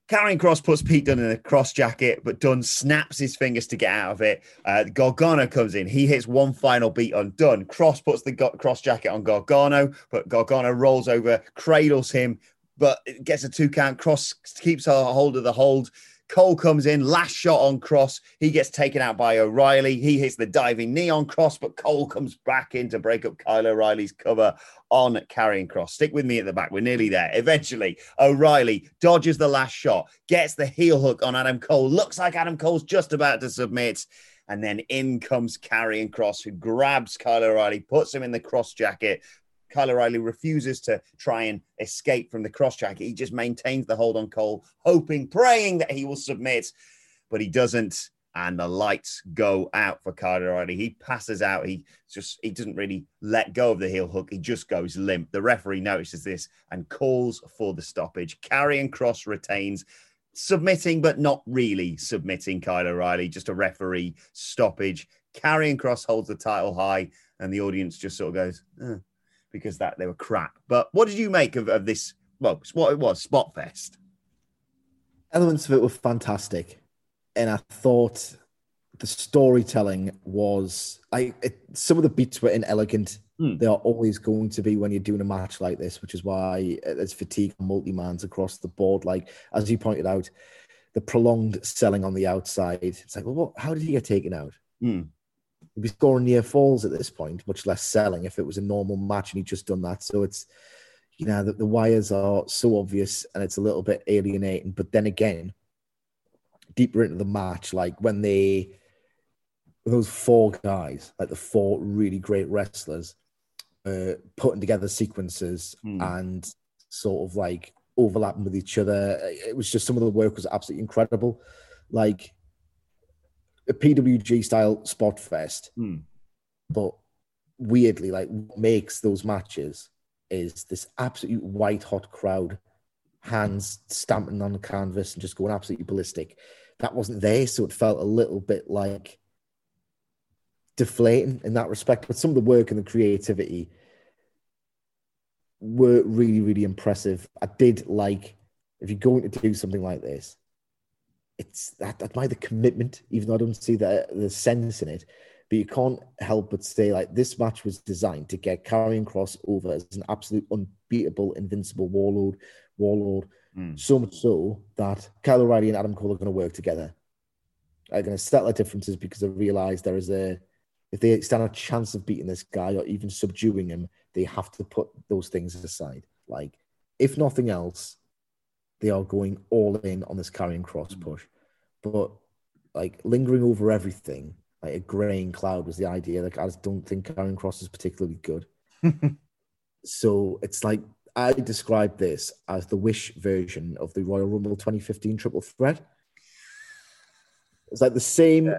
Karrion Kross puts Pete Dunne in a Kross jacket, but Dunne snaps his fingers to get out of it. Uh, Gargano comes in. He hits one final beat on Dunne. Cross puts the go- Kross jacket on Gargano, but Gargano rolls over, cradles him, but gets a two count. Cross keeps a hold of the hold. Cole comes in, last shot on cross. He gets taken out by O'Reilly. He hits the diving knee on cross, but Cole comes back in to break up Kyle O'Reilly's cover on Karrion Kross. Stick with me at the back. We're nearly there. Eventually, O'Reilly dodges the last shot, gets the heel hook on Adam Cole. Looks like Adam Cole's just about to submit. And then in comes Karrion Kross, who grabs Kyle O'Reilly, puts him in the Kross jacket, Kyle O'Reilly refuses to try and escape from the Kross jacket. He just maintains the hold on Cole, hoping, praying that he will submit, but he doesn't. And the lights go out for Kyle O'Reilly. He passes out. He just he doesn't really let go of the heel hook. He just goes limp. The referee notices this and calls for the stoppage. Karrion Kross retains submitting, but not really submitting Kyle O'Reilly, just a referee stoppage. Karrion Kross holds the title high and the audience just sort of goes "Uh," because that they were crap. But what did you make of, of this? Well, what it was, Spot Fest. Elements of it were fantastic, and I thought the storytelling was like it, some of the beats were inelegant. Hmm. They are always going to be when you're doing a match like this, which is why there's fatigue on multi-mans across the board. Like as you pointed out, the prolonged selling on the outside. It's like, well, what, how did he get taken out? Hmm. He'd be scoring near falls at this point, much less selling if it was a normal match and he'd just done that. So it's, you know, the, the wires are so obvious and it's a little bit alienating. But then again, deeper into the match, like when they, those four guys, like the four really great wrestlers, uh, putting together sequences Hmm. and sort of like overlapping with each other. It was just some of the work was absolutely incredible. Like a PWG style spot fest, Hmm. but weirdly, like what makes those matches is this absolute white hot crowd, hands stamping on the canvas and just going absolutely ballistic. That wasn't there, so it felt a little bit like deflating in that respect. But some of the work and the creativity were really, really impressive. I did like if you're going to do something like this, it's that I admire the commitment, even though I don't see the the sense in it. But you can't help but say like this match was designed to get Karrion Kross over as an absolute unbeatable, invincible warlord, warlord. Mm. So much so that Kyle O'Reilly and Adam Cole are going to work together. Are going to settle their differences because they realize there is a if they stand a chance of beating this guy or even subduing him, they have to put those things aside. Like, if nothing else, they are going all in on this Karrion Kross mm. push. But like lingering over everything, like a graying cloud was the idea. Like, I just don't think Karrion Kross is particularly good. so it's like I describe this as the Wish version of the Royal Rumble 2015 triple threat. It's like the same,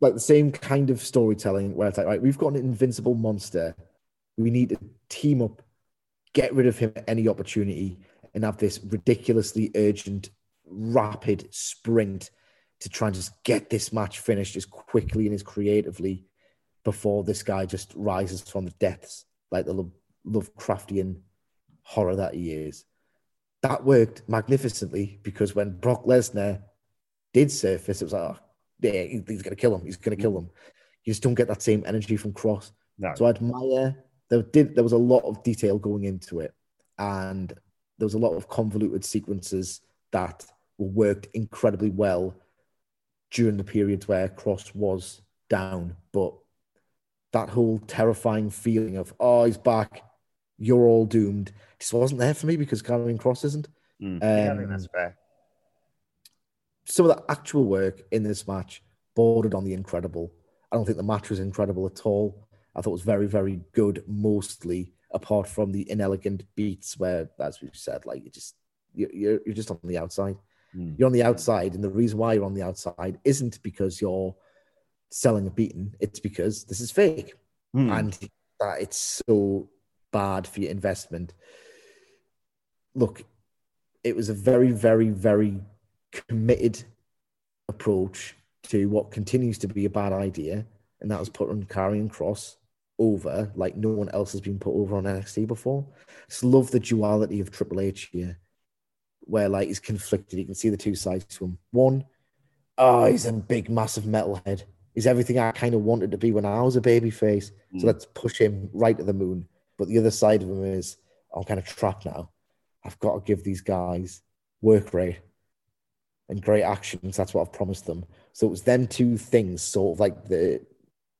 like the same kind of storytelling where it's like, right, we've got an invincible monster. We need to team up, get rid of him at any opportunity, and have this ridiculously urgent, rapid sprint to try and just get this match finished as quickly and as creatively before this guy just rises from the depths, like the Lo- Lovecraftian horror that he is. That worked magnificently because when Brock Lesnar did surface, it was like, oh, yeah, he's going to kill him. He's going to kill him. You just don't get that same energy from Kross. No. So I admire there did there was a lot of detail going into it, and there was a lot of convoluted sequences that were worked incredibly well during the periods where Cross was down. But that whole terrifying feeling of oh he's back, you're all doomed, just wasn't there for me because Karrion Kross isn't. Mm. yeah, I think Um, that's fair. some of the actual work in this match bordered on the incredible. I don't think the match was incredible at all. I thought it was very, very good, mostly apart from the inelegant beats where, as we've said, like you just you're you're, just on the outside. Mm. You're on the outside, and the reason why you're on the outside isn't because you're selling a beating. It's because this is fake, Mm. and that it's so bad for your investment. Look, it was a very, very, very committed approach to what continues to be a bad idea, and that was putting Karrion Kross over like no one else has been put over on NXT before. Just love the duality of Triple H here, where like he's conflicted. You can see the two sides to him. One, oh, he's a big, massive metalhead. He's everything I kind of wanted to be when I was a baby face. So Mm. let's push him right to the moon. But the other side of him is I'm kind of trapped now. I've got to give these guys work rate and great actions. That's what I've promised them. So it was them two things, sort of like the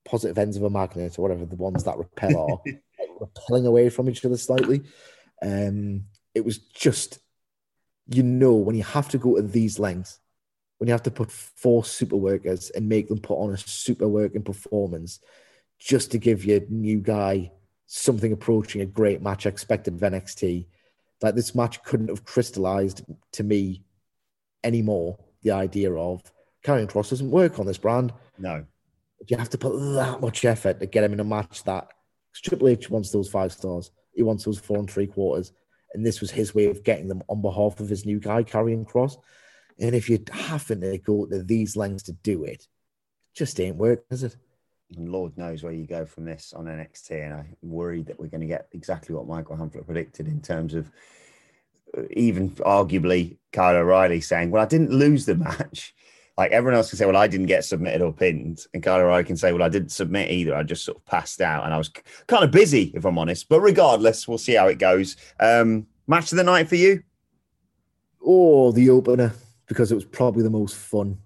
positive ends of a magnet or whatever, the ones that repel are like, repelling away from each other slightly. Um, it was just, you know, when you have to go to these lengths, when you have to put four super workers and make them put on a super working performance just to give your new guy something approaching a great match expected of NXT. Like this match couldn't have crystallized to me anymore the idea of Karrion Kross doesn't work on this brand. No. You have to put that much effort to get him in a match that Triple H wants those five stars. He wants those four and three quarters. And this was his way of getting them on behalf of his new guy, Karrion Kross. And if you're having to go to these lengths to do it, just ain't work, is it? Lord knows where you go from this on NXT. And I'm worried that we're going to get exactly what Michael Hamflett predicted in terms of uh, even arguably Kyle O'Reilly saying, Well, I didn't lose the match. Like everyone else can say, Well, I didn't get submitted or pinned. And Kyle O'Reilly can say, Well, I didn't submit either. I just sort of passed out and I was kind of busy, if I'm honest. But regardless, we'll see how it goes. Um, match of the night for you? Oh, the opener, because it was probably the most fun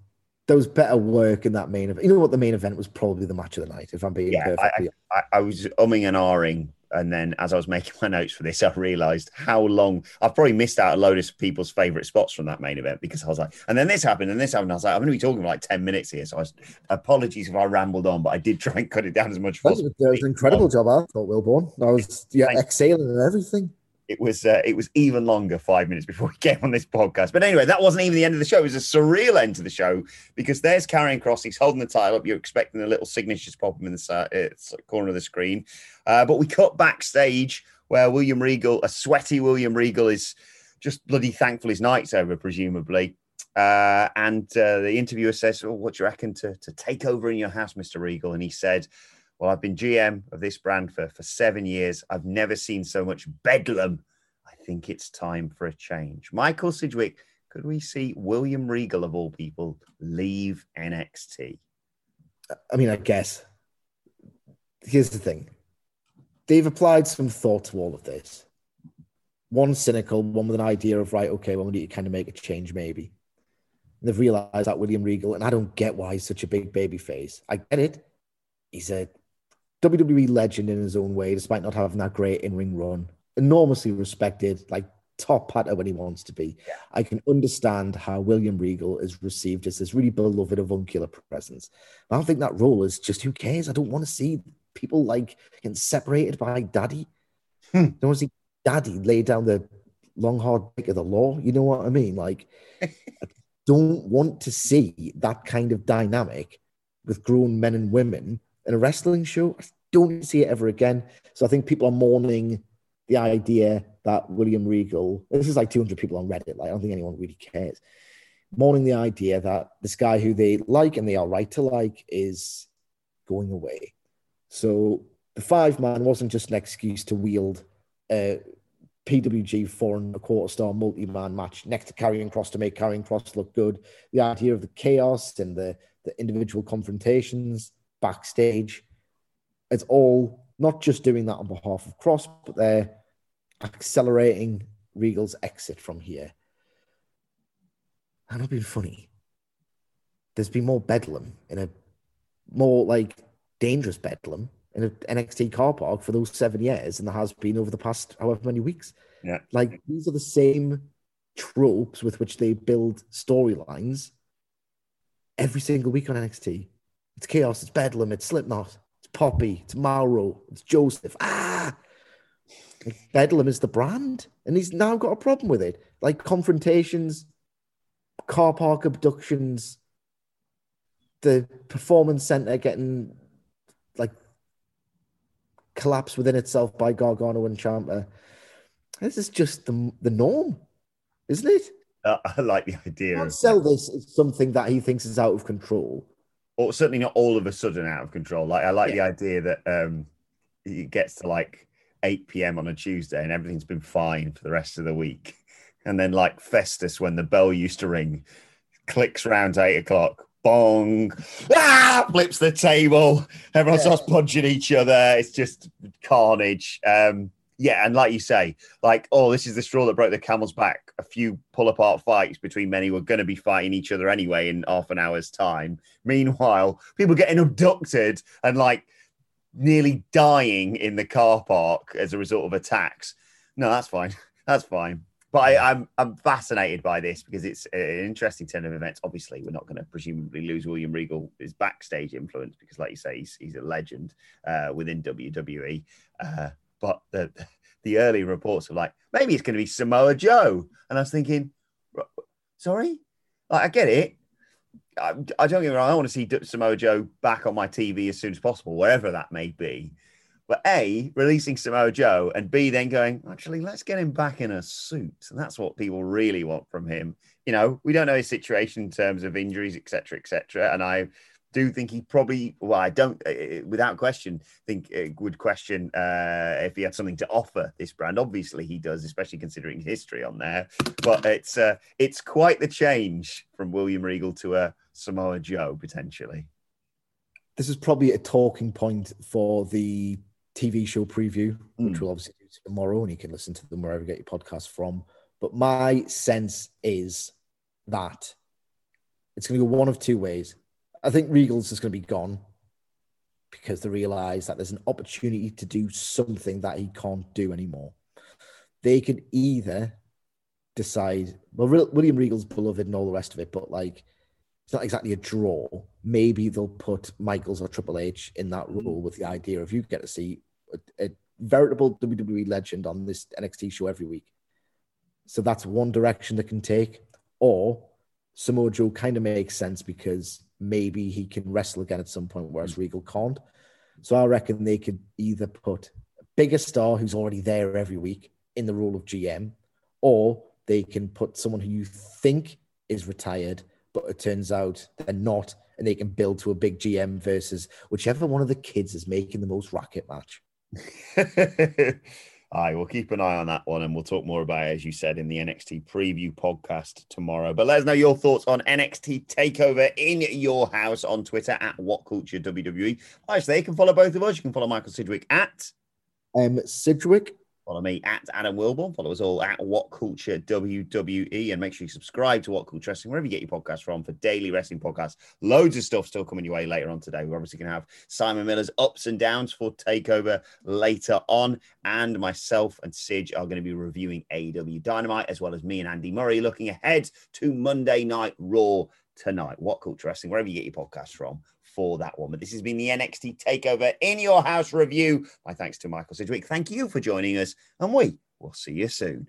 there was better work in that main event. You know what? The main event was probably the match of the night, if I'm being yeah, perfectly I, I, I, was umming and ahhing. And then as I was making my notes for this, I realized how long I've probably missed out a load of people's favorite spots from that main event because I was like, and then this happened and this happened. I was like, I'm going to be talking for like 10 minutes here. So I was, apologies if I rambled on, but I did try and cut it down as much as possible. That was an incredible job, I thought, Wilbourn. I was yeah, exhaling and everything it was uh, it was even longer five minutes before we came on this podcast. But anyway, that wasn't even the end of the show. It was a surreal end to the show because there's Karrion Kross. He's holding the title up. You're expecting the little signatures pop him in the uh, corner of the screen. Uh, but we cut backstage where William Regal, a sweaty William Regal, is just bloody thankful his night's over, presumably. Uh, and uh, the interviewer says, "Well, what do you reckon to, to take over in your house, Mr. Regal?" And he said, well, I've been GM of this brand for, for seven years. I've never seen so much bedlam. I think it's time for a change. Michael Sidgwick, could we see William Regal, of all people, leave NXT? I mean, I guess. Here's the thing they've applied some thought to all of this. One cynical, one with an idea of, right, okay, well, we need to kind of make a change, maybe. And they've realized that William Regal, and I don't get why he's such a big baby face. I get it. He's a WWE legend in his own way, despite not having that great in ring run. Enormously respected, like top patter when he wants to be. I can understand how William Regal is received as this really beloved avuncular presence. But I don't think that role is just who cares. I don't want to see people like getting separated by daddy. Hmm. I don't want to see daddy lay down the long hard dick of the law. You know what I mean? Like, I don't want to see that kind of dynamic with grown men and women in a wrestling show. I don't see it ever again. So I think people are mourning the idea that William Regal, this is like 200 people on Reddit, like I don't think anyone really cares, mourning the idea that this guy who they like and they are right to like is going away. So the five man wasn't just an excuse to wield a PWG four and a quarter star multi man match next to Karrion Kross to make Karrion Kross look good. The idea of the chaos and the, the individual confrontations backstage. It's all not just doing that on behalf of Kross, but they're accelerating Regal's exit from here. And I've been funny. There's been more bedlam in a more like dangerous bedlam in an NXT car park for those seven years than there has been over the past however many weeks. Yeah. Like these are the same tropes with which they build storylines every single week on NXT. It's chaos. It's bedlam. It's Slipknot. It's Poppy. It's Mauro. It's Joseph. Ah, like bedlam is the brand, and he's now got a problem with it. Like confrontations, car park abductions, the performance center getting like collapsed within itself by Gargano and Ciampa. This is just the the norm, isn't it? Uh, I like the idea. Of sell this as something that he thinks is out of control or certainly not all of a sudden out of control. Like I like yeah. the idea that um, it gets to like 8 p.m. on a Tuesday and everything's been fine for the rest of the week. And then like Festus, when the bell used to ring, clicks round to eight o'clock, bong, ah, flips the table. Everyone yeah. starts punching each other. It's just carnage. Um, yeah, and like you say, like, oh, this is the straw that broke the camel's back. A few pull apart fights between men who were going to be fighting each other anyway in half an hour's time. Meanwhile, people getting abducted and like nearly dying in the car park as a result of attacks. No, that's fine. That's fine. But I, am I'm, I'm fascinated by this because it's an interesting turn of events. Obviously, we're not going to presumably lose William Regal his backstage influence because, like you say, he's, he's a legend uh, within WWE. Uh, but the the early reports were like maybe it's going to be Samoa Joe, and I was thinking, sorry, like, I get it. I, I don't get me wrong. I want to see Samoa Joe back on my TV as soon as possible, wherever that may be. But A, releasing Samoa Joe, and B, then going, actually, let's get him back in a suit. And that's what people really want from him. You know, we don't know his situation in terms of injuries, etc., etc. And I do think he probably, well, I don't, uh, without question, think uh, would question uh, if he had something to offer this brand. Obviously, he does, especially considering history on there. But it's uh, it's quite the change from William Regal to a Samoa Joe potentially. This is probably a talking point for the TV show preview, which Mm. we'll obviously do tomorrow, and you can listen to them wherever you get your podcast from. But my sense is that it's going to go one of two ways. I think Regal's just going to be gone because they realize that there's an opportunity to do something that he can't do anymore. They could either decide, well, Re- William Regal's beloved and all the rest of it, but like, it's not exactly a draw. Maybe they'll put Michaels or Triple H in that role with the idea of you get to see a, a veritable WWE legend on this NXT show every week. So that's one direction they can take. Or Samoa Joe kind of makes sense because maybe he can wrestle again at some point, whereas hmm. Regal can't. So I reckon they could either put a bigger star who's already there every week in the role of GM, or they can put someone who you think is retired, but it turns out they're not, and they can build to a big GM versus whichever one of the kids is making the most racket match. Aye, we'll keep an eye on that one and we'll talk more about it, as you said, in the NXT preview podcast tomorrow. But let us know your thoughts on NXT TakeOver in your house on Twitter at WhatCulture WWE. Actually, you can follow both of us. You can follow Michael Sidgwick at Um, Sidgwick, Follow me at Adam Wilbourn. Follow us all at WhatCulture WWE. And make sure you subscribe to WhatCulture Wrestling, wherever you get your podcasts from, for daily wrestling podcasts. Loads of stuff still coming your way later on today. We're obviously going to have Simon Miller's ups and downs for TakeOver later on. And myself and Sidge are going to be reviewing AEW Dynamite, as well as me and Andy Murray looking ahead to Monday Night Raw tonight. WhatCulture Wrestling, wherever you get your podcasts from for that one. But this has been the NXT Takeover in your house review. My thanks to Michael Sidgwick. Thank you for joining us, and we will see you soon.